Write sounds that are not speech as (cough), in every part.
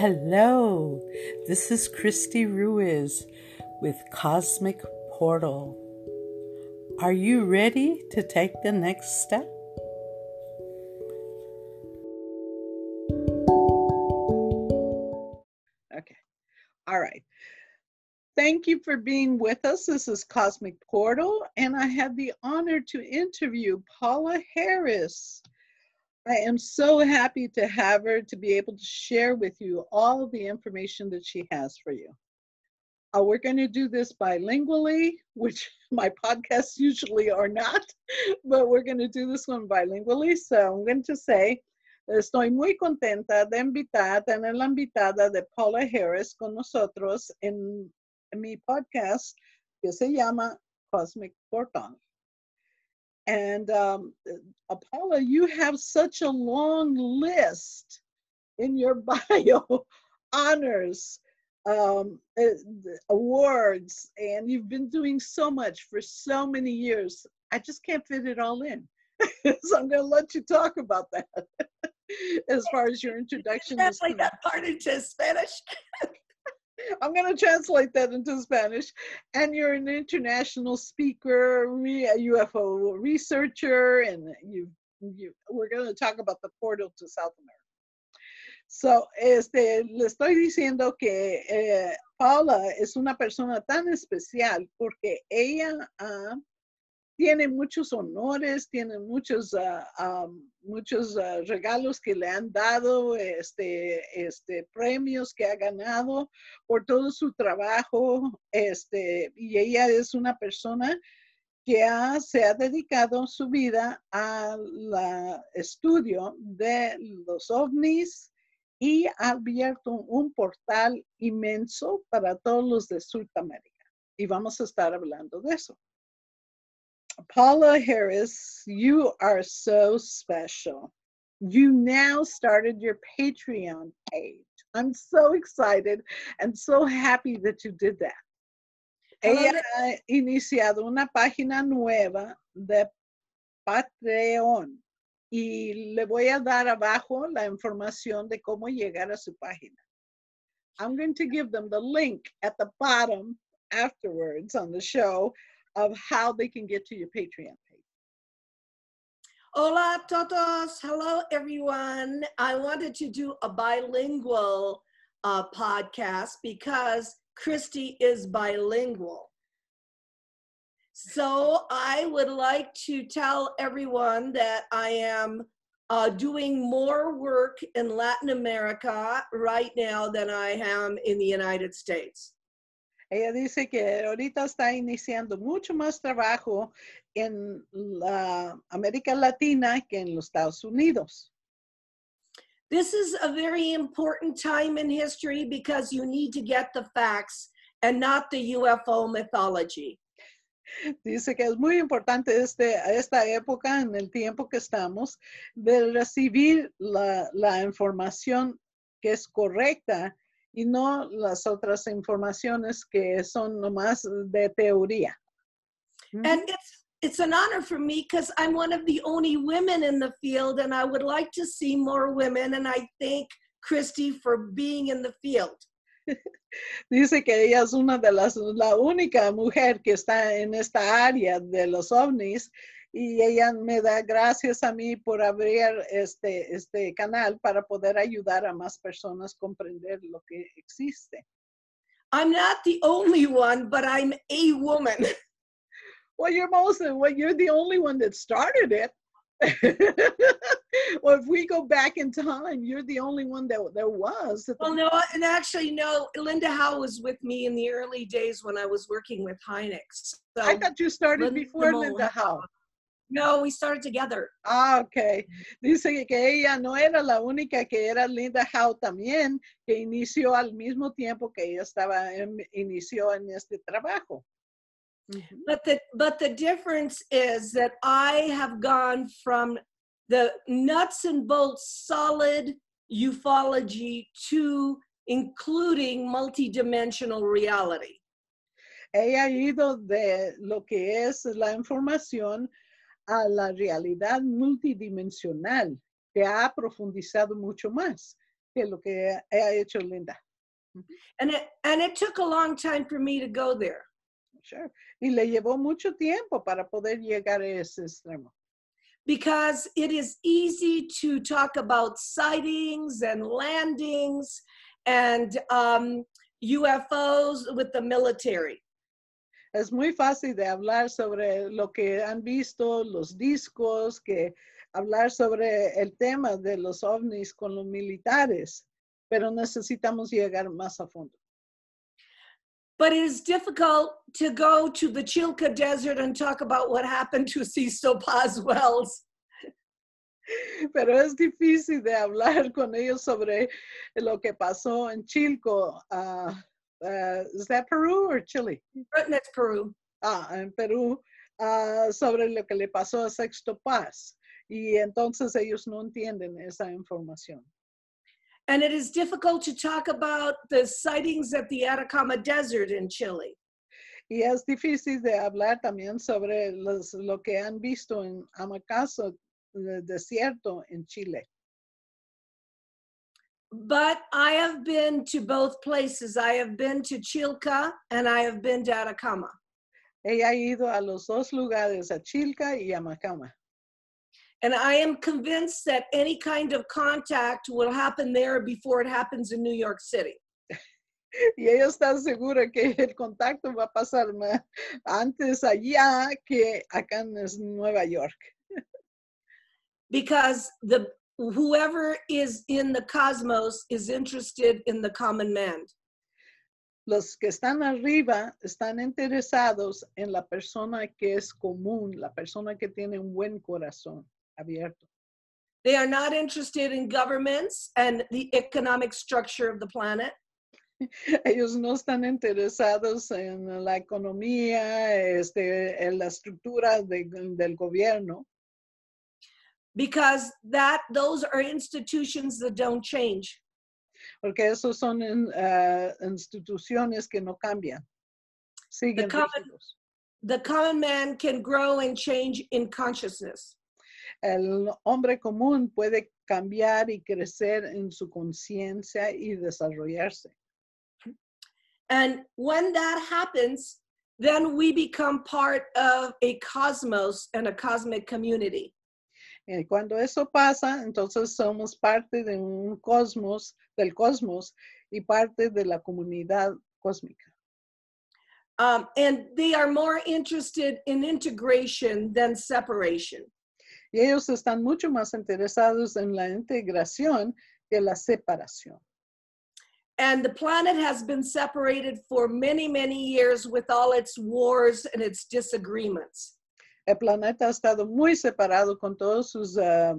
Hello, this is Christy Ruiz with Cosmic Portal. Are you ready to take the next step? Okay, all right. Thank you for being with us. This is Cosmic Portal, and I have the honor to interview Paula Harris. I am so happy to have her to be able to share with you all the information that she has for you. Uh, we're going to do this bilingually, which (laughs) my podcasts usually are not, (laughs) but we're going to do this one bilingually. So I'm going to say, estoy muy contenta de invitar, tener la invitada de Paula Harris con nosotros en, mi podcast que se llama Cosmic Portal. And um, Paula, you have such a long list in your (laughs) bio honors, um, uh, awards, and you've been doing so much for so many years. I just can't fit it all in. (laughs) so I'm going to let you talk about that (laughs) as far as your introduction. Translate that part into Spanish. I'm going to translate that into Spanish. And you're an international speaker, a UFO researcher, and you, you we're going to talk about the portal to South America. So, este, le estoy diciendo que eh, Paula es una persona tan especial porque ella ha tiene muchos honores, tiene muchos, uh, muchos uh, regalos que le han dado, este, este, premios que ha ganado por todo su trabajo. Este, y ella es una persona que ha, se ha dedicado su vida al estudio de los ovnis y ha abierto un portal inmenso para todos los de Sudamérica. Y vamos a estar hablando de eso. Paula Harris, you are so special. You now started your Patreon page. I'm so excited and so happy that you did that. Ella ha iniciado una página nueva de Patreon y le voy a dar abajo la información de cómo llegar a su página. I'm going to give them the link at the bottom afterwards on the show of how they can get to your Patreon page. Hola todos. Hello, everyone. I wanted to do a bilingual uh, podcast because Christy is bilingual. So I would like to tell everyone that I am uh, doing more work in Latin America right now than I am in the United States. Ella dice que ahorita está iniciando mucho más trabajo en la América Latina que en los Estados Unidos. This is a very important time in history because you need to get the facts and not the UFO mythology. Dice que es muy importante este, esta época, en el tiempo que estamos, de recibir la, la información que es correcta y no las otras informaciones que son nomás de teoría. Mm-hmm. And it's it's an honor for me because I'm one of the only women in the field, and I would like to see more women. And I thank Christy for being in the field. (laughs) Dice que ella es una de las, la única mujer que está en esta área de los ovnis y ella me da gracias a mí por abrir este, este canal para poder ayudar a más personas a comprender lo que existe. I'm not the only one, but I'm a woman. (laughs) Well, you're most, well, you're the only one that started it. (laughs) well, if we go back in time, you're the only one that there was. Well, no, and actually, no. Linda Howe was with me in the early days when I was working with Hynek. So I thought you started Linda before Linda Howe. No, we started together. Ah, ok. Dice que ella no era la única, que era Linda Howe también, que inició al mismo tiempo que ella estaba, en, inició en este trabajo. But the but the difference is that I have gone from the nuts and bolts solid ufology to including multidimensional reality. Ella ha ido de lo que es la información a la realidad multidimensional, que ha profundizado mucho más. que lo que ha hecho Linda. And it and it took a long time for me to go there Sure. Y le llevó mucho tiempo para poder llegar a ese extremo. because it is easy to talk about sightings and landings and um, UFOs with the military. Es muy fácil de hablar sobre lo que han visto, los discos, que hablar sobre el tema de los ovnis con los militares, pero necesitamos llegar más a fondo. But it is difficult to go to the Chilca Desert and talk about what happened to Cecil Paz Wells. (laughs) Pero es difícil de hablar con ellos sobre lo que pasó en Chilco. ah, ah, ¿Es that Perú or Chile? That's Peru. Ah, en Perú, ah, sobre lo que le pasó a Sixto Paz. Y entonces ellos no entienden esa información. And it is difficult to talk about the sightings at the Atacama Desert in Chile. Y es difícil de hablar también sobre los- lo que han visto en Amacaso, el desierto en Chile. But I have been to both places. I have been to Chilca and I have been to Atacama. Ella ha ido a los dos lugares, a Chilca y a Macama. And I am convinced that any kind of contact will happen there before it happens in New York City. (laughs) Y ella está segura que el contacto va a pasar ma- antes allá que acá en Nueva York. Because the whoever is in the cosmos is interested in the common man. Los que están arriba están interesados en la persona que es común, la persona que tiene un buen corazón abierto. They are not interested in governments and the economic structure of the planet. (laughs) Ellos no están interesados en la economía, este, en la estructura de- del gobierno, because that those are institutions that don't change porque esos son ah, instituciones que no cambian. Siguen common- rígidos. the common man can grow and change in consciousness El hombre común puede cambiar y crecer en su conciencia y desarrollarse. and when that happens then we become part of a cosmos and a cosmic community Y cuando eso pasa, entonces somos parte de un cosmos, del cosmos y parte de la comunidad cósmica. um, and they are more interested in integration than separation Y ellos están mucho más interesados en la integración que la separación. and the planet has been separated for many many years with all its wars and its disagreements El planeta ha estado muy separado con todos sus, ah,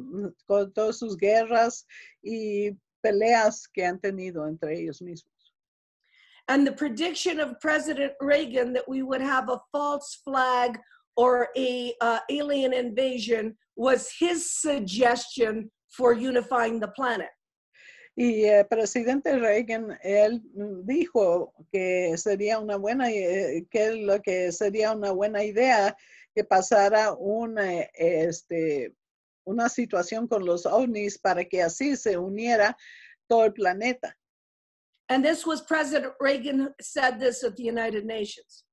con todas sus guerras y peleas que han tenido entre ellos mismos. and the prediction of President Reagan that we would have a false flag or a uh, alien invasion was his suggestion for unifying the planet. Y el presidente Reagan, él dijo que sería una buena, eh, que lo que sería una buena idea que pasara una, este, una situación con los ovnis para que así se uniera todo el planeta. And this was President Reagan said this at the United Nations.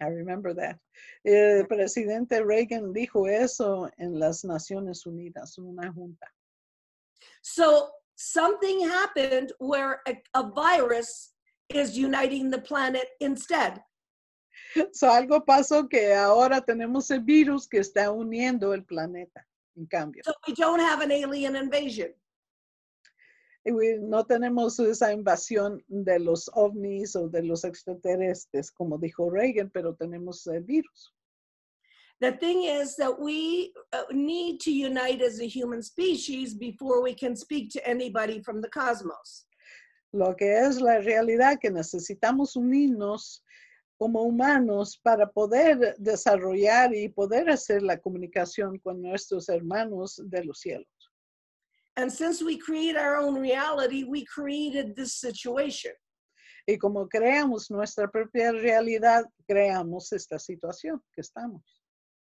I remember that. El presidente Reagan dijo eso en las Naciones Unidas, una junta. So something happened where a, a virus is uniting the planet instead. (laughs) So, algo pasó que ahora tenemos el virus que está uniendo el planeta, en cambio. So we don't have an alien invasion. We- no tenemos esa invasión de los ovnis o de los extraterrestres, como dijo Reagan, pero tenemos el virus. The thing is that we uh, need to unite as a human species before we can speak to anybody from the cosmos. Lo que es la realidad que necesitamos unirnos como humanos para poder desarrollar y poder hacer la comunicación con nuestros hermanos de los cielos. And since we create our own reality, we created this situation. Y como creamos nuestra propia realidad, creamos esta situación que estamos.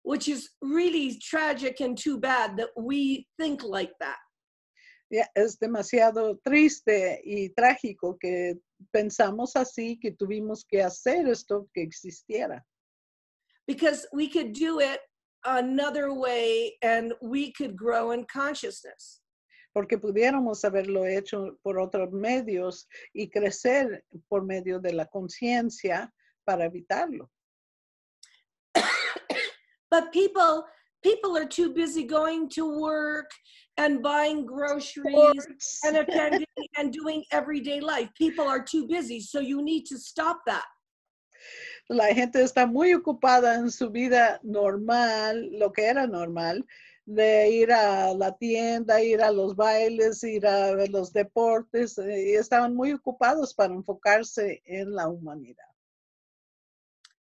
which is really tragic and too bad that we think like that. Ya, Es demasiado triste y trágico que pensamos así, que tuvimos que hacer esto que existiera. because we could do it another way and we could grow in consciousness. porque pudiéramos haberlo hecho por otros medios y crecer por medio de la conciencia para evitarlo. (coughs) But people people are too busy going to work and buying groceries Sports. and attending (laughs) and doing everyday life. People are too busy, so you need to stop that. La gente está muy ocupada en su vida normal, lo que era normal, de ir a la tienda, ir a los bailes, ir a los deportes, eh, y estaban muy ocupados para enfocarse en la humanidad.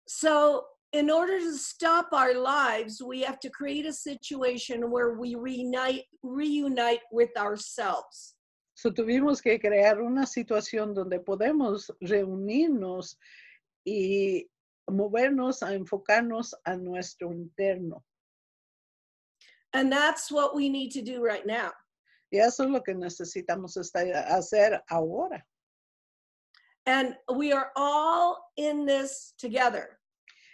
So, in order to stop our lives, we have to create a situation where we reunite reunite with ourselves. So, tuvimos que crear una situación donde podemos reunirnos y movernos a enfocarnos a nuestro interno. And that's what we need to do right now. Y eso es lo que necesitamos esta- hacer ahora. And we are all in this together.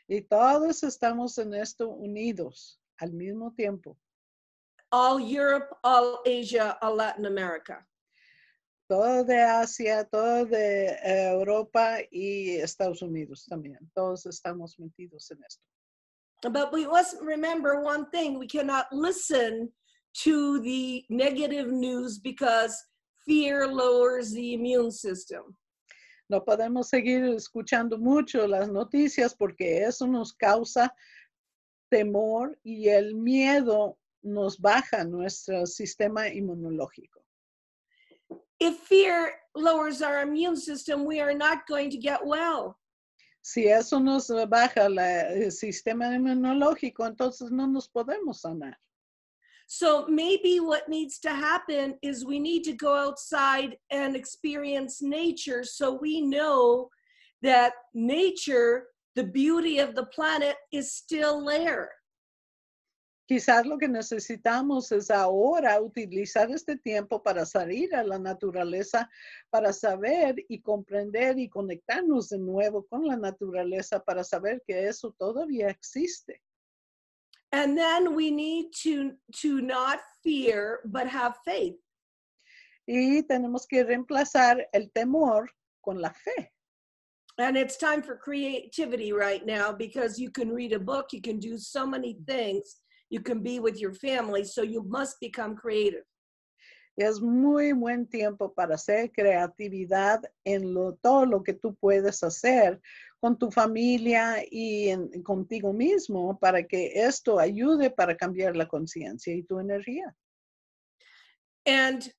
Y todos estamos en esto unidos al mismo tiempo. All Europe, all Asia, all Latin America. Todo de Asia, todo de eh, Europa y Estados Unidos también. Todos estamos metidos en esto. But we must remember one thing we cannot listen to the negative news because fear lowers the immune system. No podemos seguir escuchando mucho las noticias porque eso nos causa temor y el miedo nos baja nuestro sistema inmunológico. If fear lowers our immune system, we are not going to get well. Si eso nos baja la- el sistema inmunológico, entonces no nos podemos sanar. So maybe what needs to happen is we need to go outside and experience nature so we know that nature, the beauty of the planet, is still there. Quizás lo que necesitamos es ahora utilizar este tiempo para salir a la naturaleza, para saber y comprender y conectarnos de nuevo con la naturaleza, para saber que eso todavía existe. And then we need to to not fear but have faith. Y tenemos que reemplazar el temor con la fe. And it's time for creativity right now because you can read a book, you can do so many things, you can be with your family, so you must become creative. Es muy buen tiempo para hacer creatividad en lo, todo lo que tú puedes hacer con tu familia y en- contigo mismo para que esto ayude para cambiar la conciencia y tu energía. And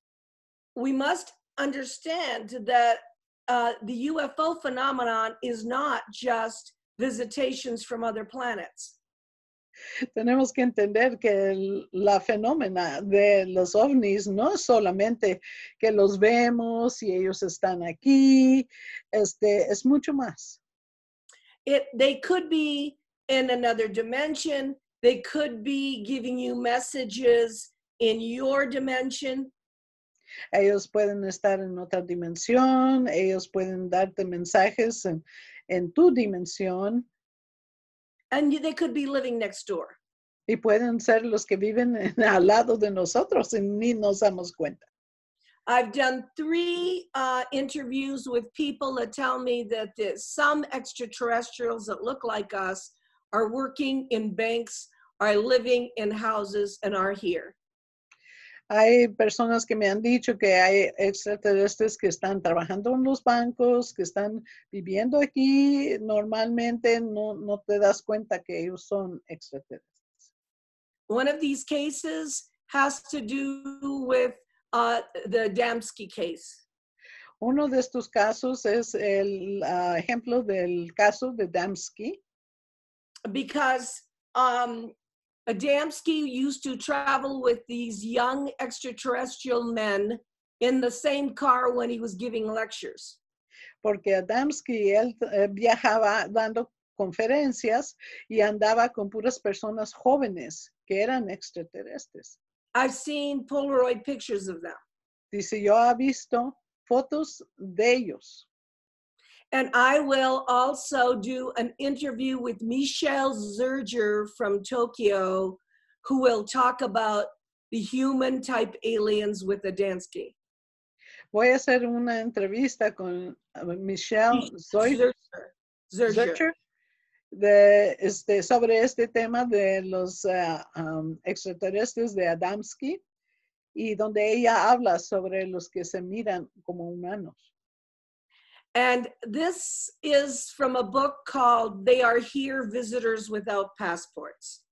we must understand that uh, the UFO phenomenon is not just visitations from other planets. (laughs) Tenemos que entender que el- la fenómena de los ovnis no es solamente que los vemos y ellos están aquí, este, es mucho más. It they could be in another dimension. They could be giving you messages in your dimension. Ellos pueden estar en otra dimensión, ellos pueden darte mensajes en, en tu dimensión and they could be living next door. y pueden ser los que viven en- (laughs) al lado de nosotros y ni nos damos cuenta. I've done three uh, interviews with people that tell me that there's some extraterrestrials that look like us are working in banks, are living in houses, and are here. Hay personas que me han dicho que hay extraterrestres que están trabajando en los bancos, que están viviendo aquí. Normalmente no, no te das cuenta que ellos son extraterrestres. One of these cases has to do with uh, the Damsky case. Uno de estos casos es el ah, ejemplo del caso de Damsky. because um, Adamski used to travel with these young extraterrestrial men in the same car when he was giving lectures. porque Adamski él eh, viajaba dando conferencias y andaba con puras personas jóvenes que eran extraterrestres. I've seen Polaroid pictures of them. Dice, yo ha visto fotos de ellos. And I will also do an interview with Michelle Zirger from Tokyo, who will talk about the human type aliens with Adamski. Voy a hacer una entrevista con uh, Michelle Zoy- Zirger. De, este, sobre este tema de los ah, um, extraterrestres de Adamski y donde ella habla sobre los que se miran como humanos. And this is from a book called They Are Here Visitors Without Passports.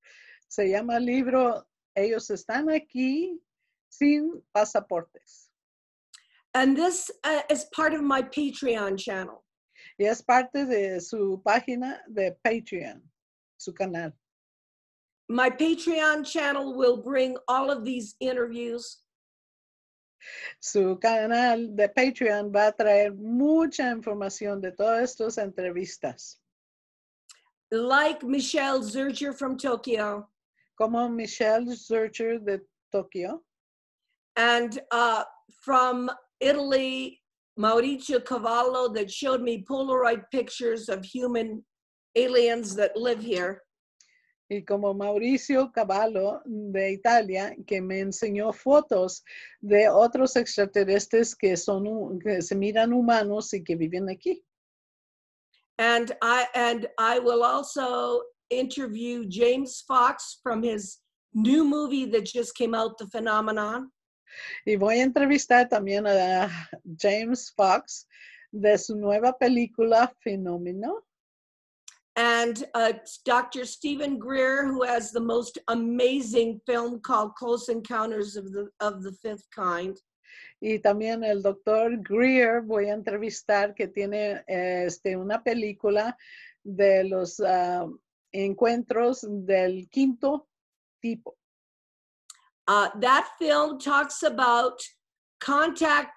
Se llama el libro Ellos están aquí sin pasaportes. And this uh, is part of my Patreon channel. Y es parte de su página de Patreon, su canal. My Patreon channel will bring all of these interviews Su canal de Patreon va a traer mucha información de todas estas entrevistas, like Michelle Zirger from Tokyo. Como Michelle Zurcher de Tokio and uh, from Italy, Mauricio Cavallo, that showed me Polaroid pictures of human aliens that live here. Y como Mauricio Cavallo de Italia, que me enseñó fotos de otros extraterrestres que, son, que se miran humanos y que viven aquí. And I and I will also interview James Fox from his new movie that just came out, The Phenomenon. Y voy a entrevistar también a James Fox de su nueva película Fenómeno. And uh, Dr. Steven Greer, who has the most amazing film called Close Encounters of the of the Fifth Kind. Y también el doctor Greer voy a entrevistar que tiene este, una película de los ah, encuentros del quinto tipo. Uh, that film talks about contact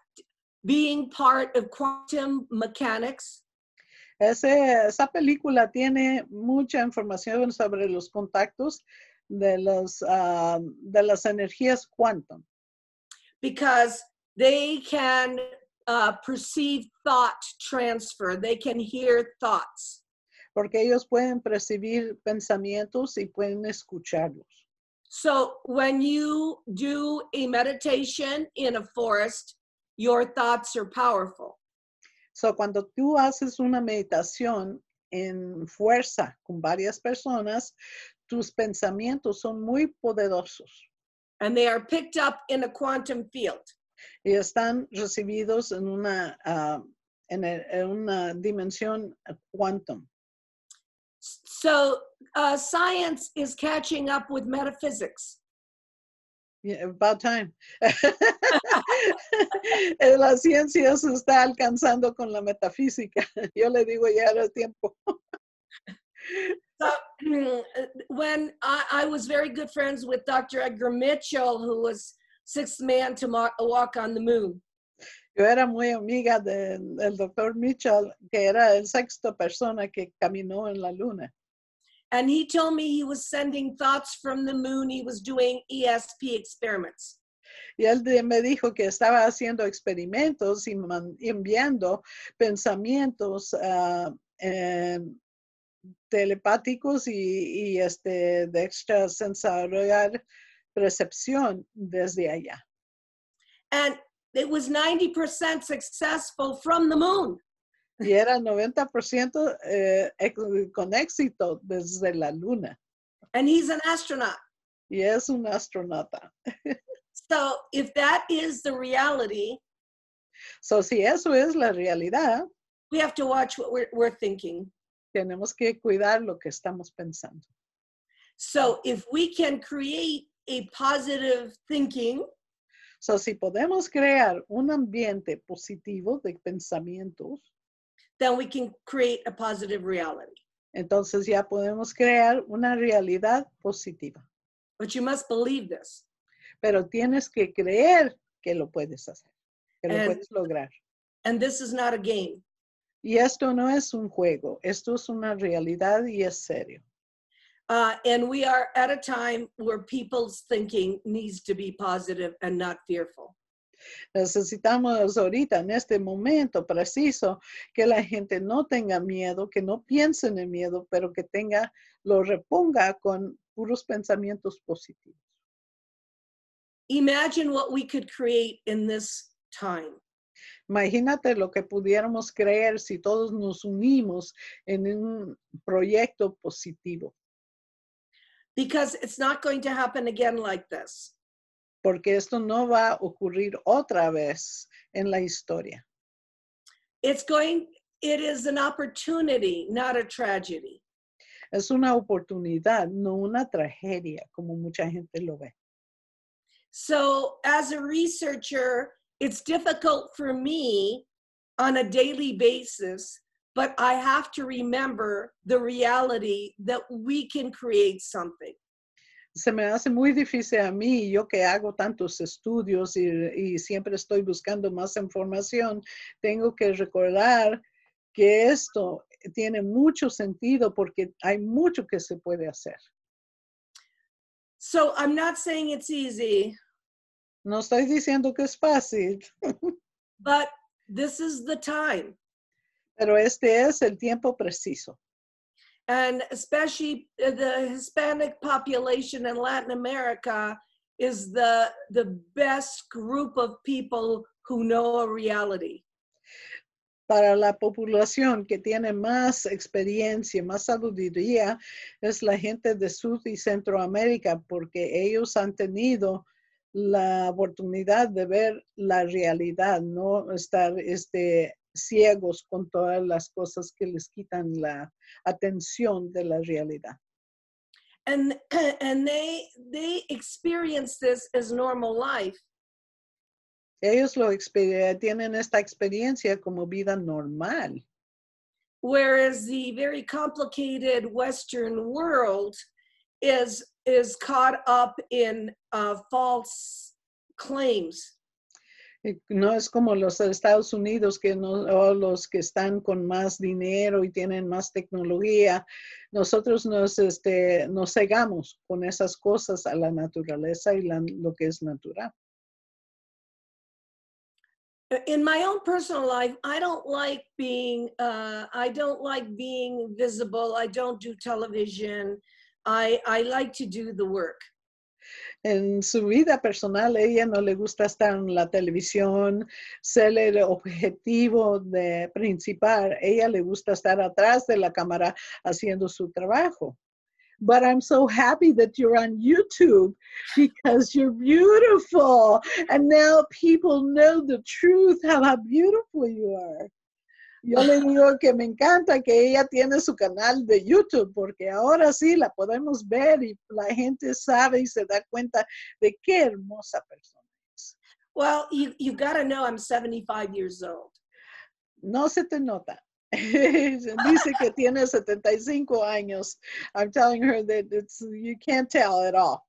being part of quantum mechanics, Ese- esa película tiene mucha información sobre los contactos de, los, ah, de las energías quantum, because they can uh, perceive thought transfer. They can hear thoughts. porque ellos pueden percibir pensamientos y pueden escucharlos. So when you do a meditation in a forest, your thoughts are powerful. So, cuando tú haces una meditación en fuerza con varias personas, tus pensamientos son muy poderosos and they are picked up in a quantum field. y están recibidos en una, ah, en, el- en una dimensión quantum. So uh, science is catching up with metaphysics. Yeah, about time. (laughs) (laughs) La ciencia se está alcanzando con la metafísica. (laughs) Yo le digo ya era tiempo. So, when I, I was very good friends with Dr. Edgar Mitchell, who was sixth man to mar- walk on the moon. Yo era muy amiga de- del doctor Mitchell, que era el sexto persona que caminó en la luna. And he told me he was sending thoughts from the moon. He was doing ESP experiments. Y él de- me dijo que estaba haciendo experimentos y enviando pensamientos em, telepáticos y, y, este, de extrasensorial percepción desde allá. And it was 90% successful from the moon. Y era 90% eh, con éxito desde la luna. And he's an astronaut. Y es un astronauta. (laughs) So if that is the reality, So, si eso es la realidad, we have to watch what we're, we're thinking. tenemos que cuidar lo que estamos pensando. So if we can create a positive thinking, So, si podemos crear un ambiente positivo de pensamientos, then we can create a positive reality. entonces ya podemos crear una realidad positiva. But you must believe this. Pero tienes que creer que lo puedes hacer, que lo And- puedes lograr. And this is not a game. Y esto no es un juego, esto es una realidad y es serio. Uh, and we are at a time where people's thinking needs to be positive and not fearful. Necesitamos ahorita, en este momento preciso, que la gente no tenga miedo, que no piense en miedo, pero que tenga, lo reponga con puros pensamientos positivos. Imagine what we could create in this time. Imagínate lo que pudiéramos creer si todos nos unimos en un proyecto positivo, Because it's not going to happen again like this. porque esto no va a ocurrir otra vez en la historia. It's going, it is an opportunity, not a tragedy. Es una oportunidad, no una tragedia, como mucha gente lo ve. So, as a researcher, it's difficult for me on a daily basis, but I have to remember the reality that we can create something. Se me hace muy difícil a mí, yo que hago tantos estudios y, y siempre estoy buscando más información, tengo que recordar que esto tiene mucho sentido porque hay mucho que se puede hacer. So, I'm not saying it's easy, No estoy diciendo que es fácil, but this is the time. pero este es el tiempo preciso. and especially uh, the Hispanic population in Latin America is the the best group of people who know a reality. Para la población que tiene más experiencia, más sabiduría, es la gente de Sud y Centroamérica, porque ellos han tenido la oportunidad de ver la realidad, no estar este, ciegos con todas las cosas que les quitan la atención de la realidad. And (clears throat) and they they experience this as normal life. Ellos lo tienen esta experiencia como vida normal, Whereas the very complicated Western world is is caught up in uh, false claims. No es como los Estados Unidos que no, o los que están con más dinero y tienen más tecnología. Nosotros nos, este, nos cegamos con esas cosas a la naturaleza y la- lo que es natural. In my own personal life i don't like being uh, i don't like being visible i don't do television i i like to do the work En su vida personal, ella no le gusta estar en la televisión, ser el objetivo de principal. Ella le gusta estar atrás de la cámara haciendo su trabajo. But I'm so happy that you're on YouTube because you're beautiful. And now people know the truth, how, how beautiful you are. Yo le (laughs) digo que me encanta que ella tiene su canal de YouTube porque ahora sí la podemos ver y la gente sabe y se da cuenta de qué hermosa persona es. well you you got to know i'm 75 years old No se te nota. (laughs) Dice que tiene 75 años. I'm telling her that it's you can't tell at all.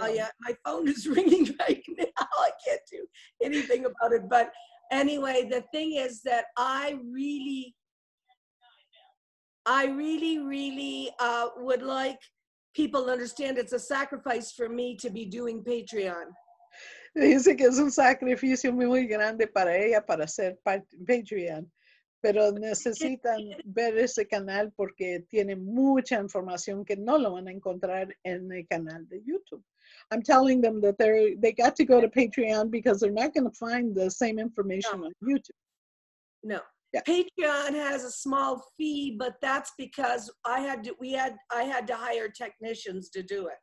oh yeah my phone is (laughs) ringing right now. I can't do anything about it. But anyway the thing is that i really i really really uh, would like people to understand it's a sacrifice for me to be doing patreon. Dice que es un sacrificio muy grande para ella para ser pa- Patreon, pero (laughs) necesitan ver ese canal porque tiene mucha información que no lo van a encontrar en el canal de YouTube. I'm telling them that they they got to go to Patreon because they're not going to find the same information No. on YouTube. No. Yeah. Patreon has a small fee, but that's because I had to we had I had to hire technicians to do it.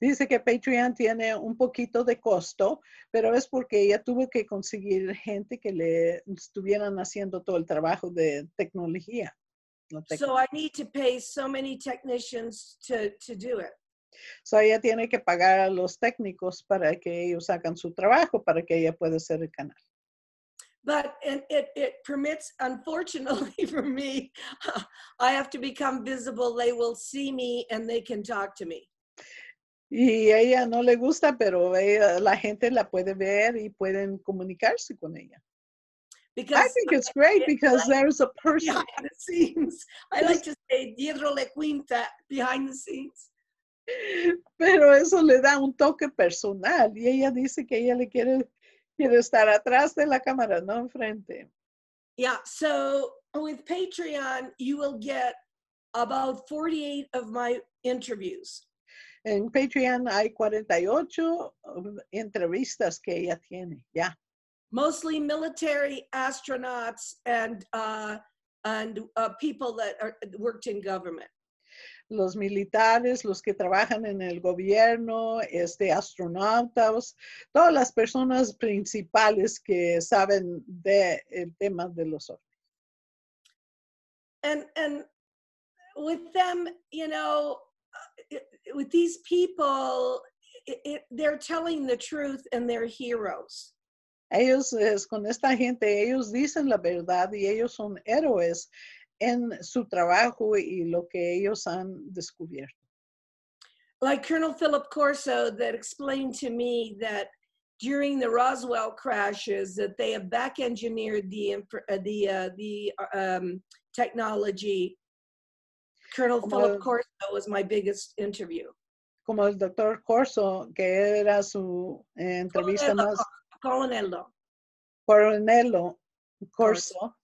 Dice que Patreon tiene un poquito de costo, pero es porque ella tuvo que conseguir gente que le estuvieran haciendo todo el trabajo de tecnología. So I need to pay so many technicians to to do it. So ella tiene que pagar a los técnicos para que ellos hagan su trabajo, para que ella pueda hacer el canal. But and it it permits unfortunately (laughs) for me (laughs) I have to become visible. They will see me and they can talk to me. Y ella no le gusta, pero ella- la gente la puede ver y pueden comunicarse con ella. Because I think it's great because there's a (laughs) person. behind the scenes. I like to say Dietro Le Quinta behind the scenes. Pero eso le da un toque personal y ella dice que ella le quiere Quiere estar atrás de la cámara, no enfrente. Yeah, so with Patreon, you will get about 48 of my interviews. En Patreon hay 48 um, entrevistas que ella tiene, ya. mostly military astronauts and uh, and uh, people that are, worked in government. Los militares, los que trabajan en el gobierno, este, astronautas, todas las personas principales que saben del el tema de los ovnis. And and with them, you know, with these people, it, it, they're telling the truth and they're heroes. Ellos, es, con esta gente, ellos dicen la verdad y ellos son héroes en su trabajo y lo que ellos han descubierto. Like Colonel Philip Corso that explained to me that during the Roswell crashes that they have back engineered the uh, the uh, the um, technology. Colonel Como Philip el- Corso was my biggest interview. Como el doctor Corso, que era su eh, entrevista Colonel, más, Colonello. Coronelo Corso,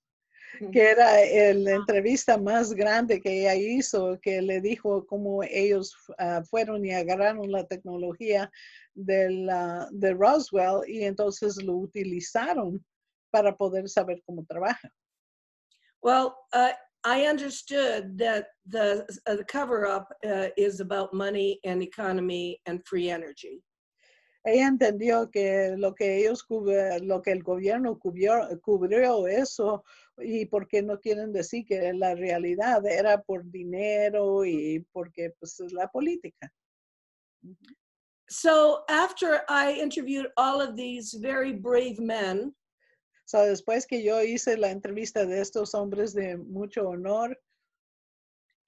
que era el- la entrevista más grande que ella hizo, que le dijo cómo ellos ah, fueron y agarraron la tecnología del, ah, de Roswell y entonces lo utilizaron para poder saber cómo trabaja. Well, uh, I understood that the, uh, the cover up uh, is about money and economy and free energy. Ella entendió que lo que ellos lo que el gobierno cubrió, cubrió eso y porque no quieren decir que la realidad era por dinero y porque pues es la política. So after I interviewed all of these very brave men, So, después que yo hice la entrevista de estos hombres de mucho honor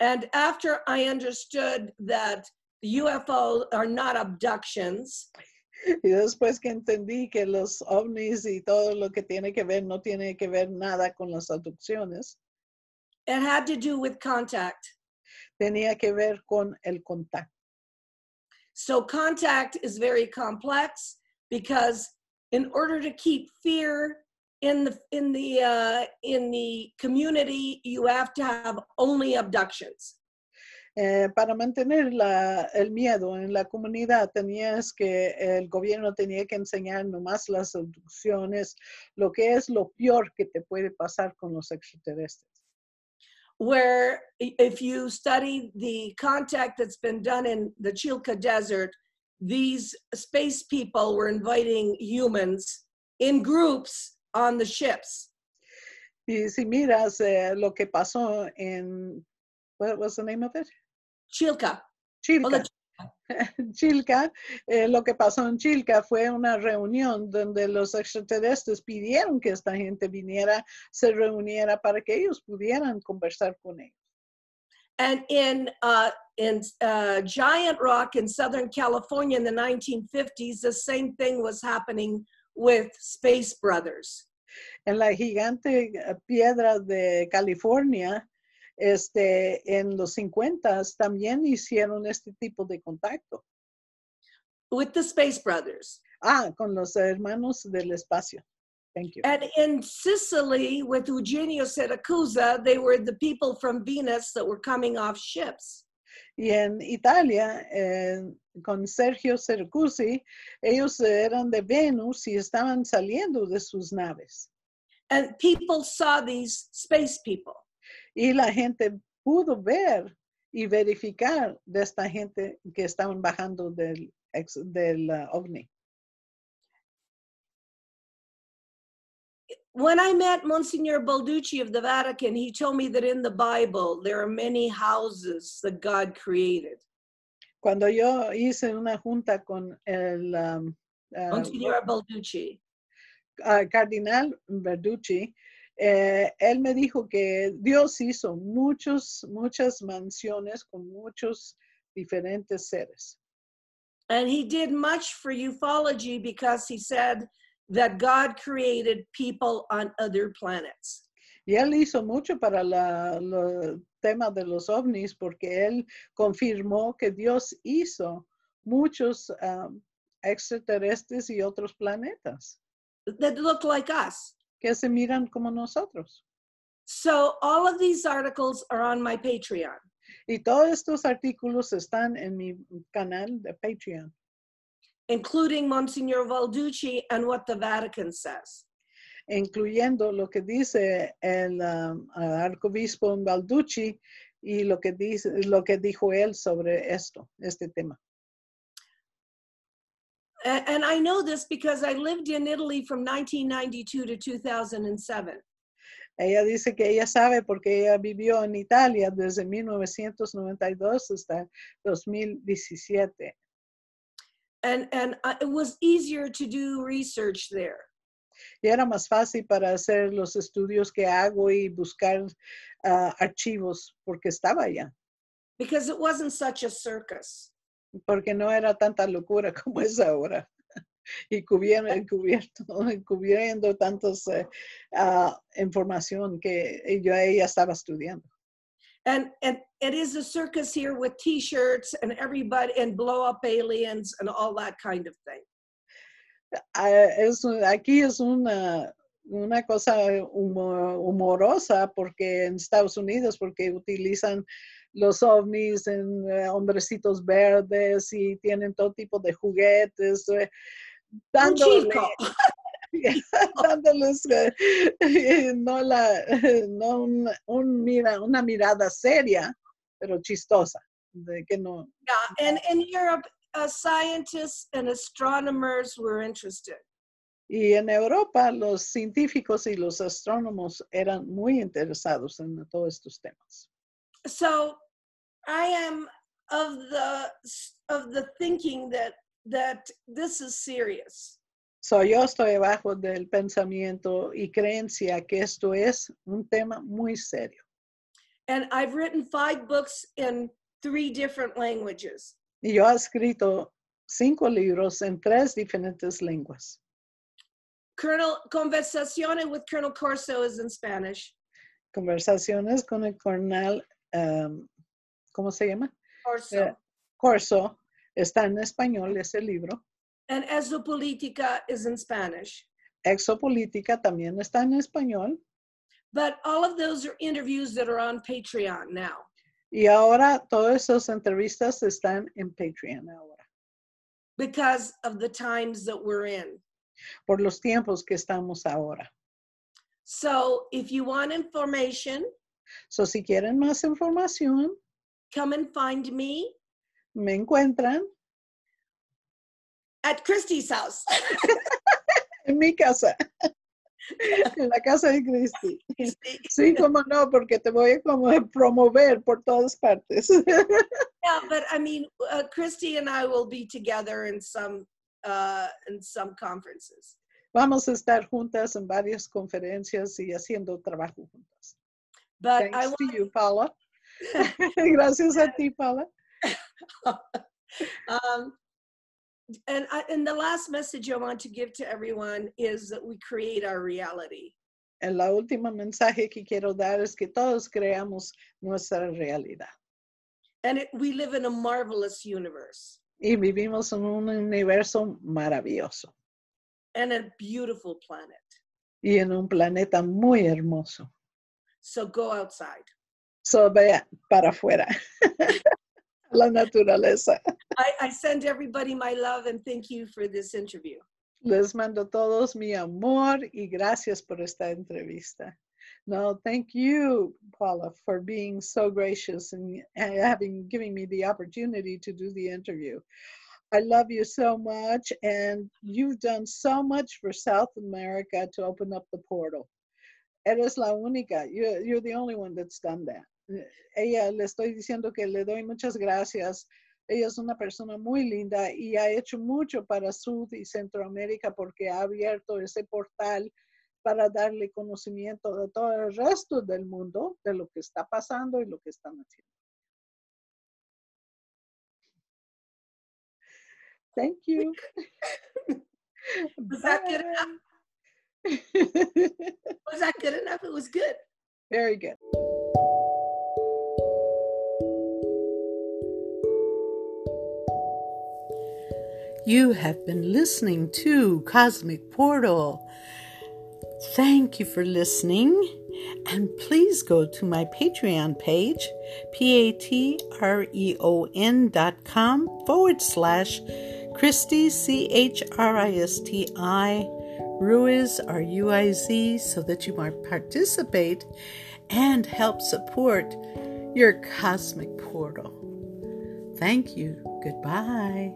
and after I understood that the UFO are not abductions, y después que entendí que los ovnis y todo lo que tiene que ver no tiene que ver nada con las abducciones, it had to do with contact. tenía que ver con el contacto. So contact is very complex because in order to keep fear in the in the uh, in the community, you have to have only abductions. Eh, para mantener la- el miedo en la comunidad tenías que el gobierno tenía que enseñar nomás las abducciones, lo que es lo peor que te puede pasar con los extraterrestres. Where if you study the contact that's been done in the Chilca Desert, these space people were inviting humans in groups on the ships. Y si miras eh, lo que pasó en, what was the name of it? Chilca. Chilca. (laughs) Chilca, eh, lo que pasó en Chilca fue una reunión donde los extraterrestres pidieron que esta gente viniera, se reuniera para que ellos pudieran conversar con ellos. And in uh, in uh, Giant Rock in Southern California in the 1950s, the same thing was happening with Space Brothers. En la gigante eh, piedra de California, este, en los 50 también hicieron este tipo de contacto. With the Space Brothers. Ah, con los hermanos del espacio. Thank you. And in Sicily, with Eugenio Siragusa, they were the people from Venus that were coming off ships. Y en Italia, eh, con Sergio Cercusi, ellos eran de Venus y estaban saliendo de sus naves. And people saw these space people. Y la gente pudo ver y verificar de esta gente que estaban bajando del, ex- del ah, ovni. When I met Monsignor Balducci of the Vatican, he told me that in the Bible there are many houses that God created. Cuando yo hice una junta con el um, ah, Monsignor Balducci. ah, cardenal Verducci, eh, él me dijo que Dios hizo muchos, muchas mansiones con muchos diferentes seres. And he did much for ufology because he said that God created people on other planets. Y él hizo mucho para la, el tema de los ovnis porque él confirmó que Dios hizo muchos um, extraterrestres y otros planetas. that look like us. que se miran como nosotros. So all of these articles are on my Patreon. Y todos estos artículos están en mi canal de Patreon, including Monsignor Balducci and what the Vatican says. incluyendo lo que dice el um, arzobispo Balducci y lo que, dice, lo que dijo él sobre esto, este tema. And I know this because I lived in Italy from 1992 to 2007. Ella dice que ella sabe porque ella vivió en Italia desde 1992 hasta 2017. And, and I- it was easier to do research there. Y era más fácil para hacer los estudios que hago y buscar ah, archivos porque estaba allá, because it wasn't such a circus. porque no era tanta locura (laughs) como es ahora. Y cubiendo, cubierto, (laughs) cubriendo tantos eh, ah, información que yo ella estaba estudiando. And, and it is a circus here with t-shirts and everybody and blow up aliens and all that kind of thing. Ah, es, aquí es una, una cosa humo- humorosa porque en Estados Unidos, porque utilizan los ovnis en eh, hombrecitos verdes y tienen todo tipo de juguetes, eh, dándole-. (laughs) dándoles eh, no la no un, un mira una mirada seria pero chistosa de que no Yeah, and in Europe, uh, scientists and astronomers were interested. y en Europa los científicos y los astrónomos eran muy interesados en todos estos temas So I am of the of the thinking that that this is serious. So yo estoy abajo del pensamiento y creencia que esto es un tema muy serio And I've written five books in three different languages. y yo he escrito cinco libros en tres diferentes lenguas Colonel Conversaciones with Colonel Corso is in Spanish. conversaciones con el coronel um, ¿cómo se llama? Corso. Eh, Corso está en español ese libro. And Exopolitica is in Spanish. Exopolítica también está en español. But all of those are interviews that are on Patreon now. Y ahora todas esas entrevistas están en Patreon ahora, because of the times that we're in. por los tiempos que estamos ahora. So if you want information, So, si quieren más información, come and find me me encuentran at Christi's house. (laughs) en mi casa, (laughs) en la casa de Cristi. Sí, como no, porque te voy a como a promover por todas partes. (laughs) yeah, but I mean, uh, Christi and I will be together in some uh, in some conferences. Vamos a estar juntas en varias conferencias y haciendo trabajo juntas. But Thanks I to want, you, Paola. Gracias a ti, Paola. um, and I, and the last message I want to give to everyone is that we create our reality. El la última mensaje que quiero dar es que todos creamos nuestra realidad And it, we live in a marvelous universe y vivimos en un universo maravilloso and a beautiful planet. y en un planeta muy hermoso. So go outside. So vea para afuera, (laughs) la naturaleza. I, I send everybody my love and thank you for this interview. Les mando todos mi amor y gracias por esta entrevista. No, thank you, Paola, for being so gracious and having giving me the opportunity to do the interview. I love you so much, and you've done so much for South America to open up the portal. Eres la única. You're, you're the only one that's done that. Ella le estoy diciendo que le doy muchas gracias. Ella es una persona muy linda y ha hecho mucho para Sud y Centroamérica porque ha abierto ese portal para darle conocimiento de todo el resto del mundo de lo que está pasando y lo que están haciendo. Thank you. Was that good enough? Bye. Was that good enough? It was good. Very good. You have been listening to Cosmic Portal. Thank you for listening. And please go to my Patreon page, P A T R E O N dot com forward slash Christi, C H R I S T I, Ruiz, R U I Z, so that you might participate and help support your cosmic portal. Thank you. Goodbye.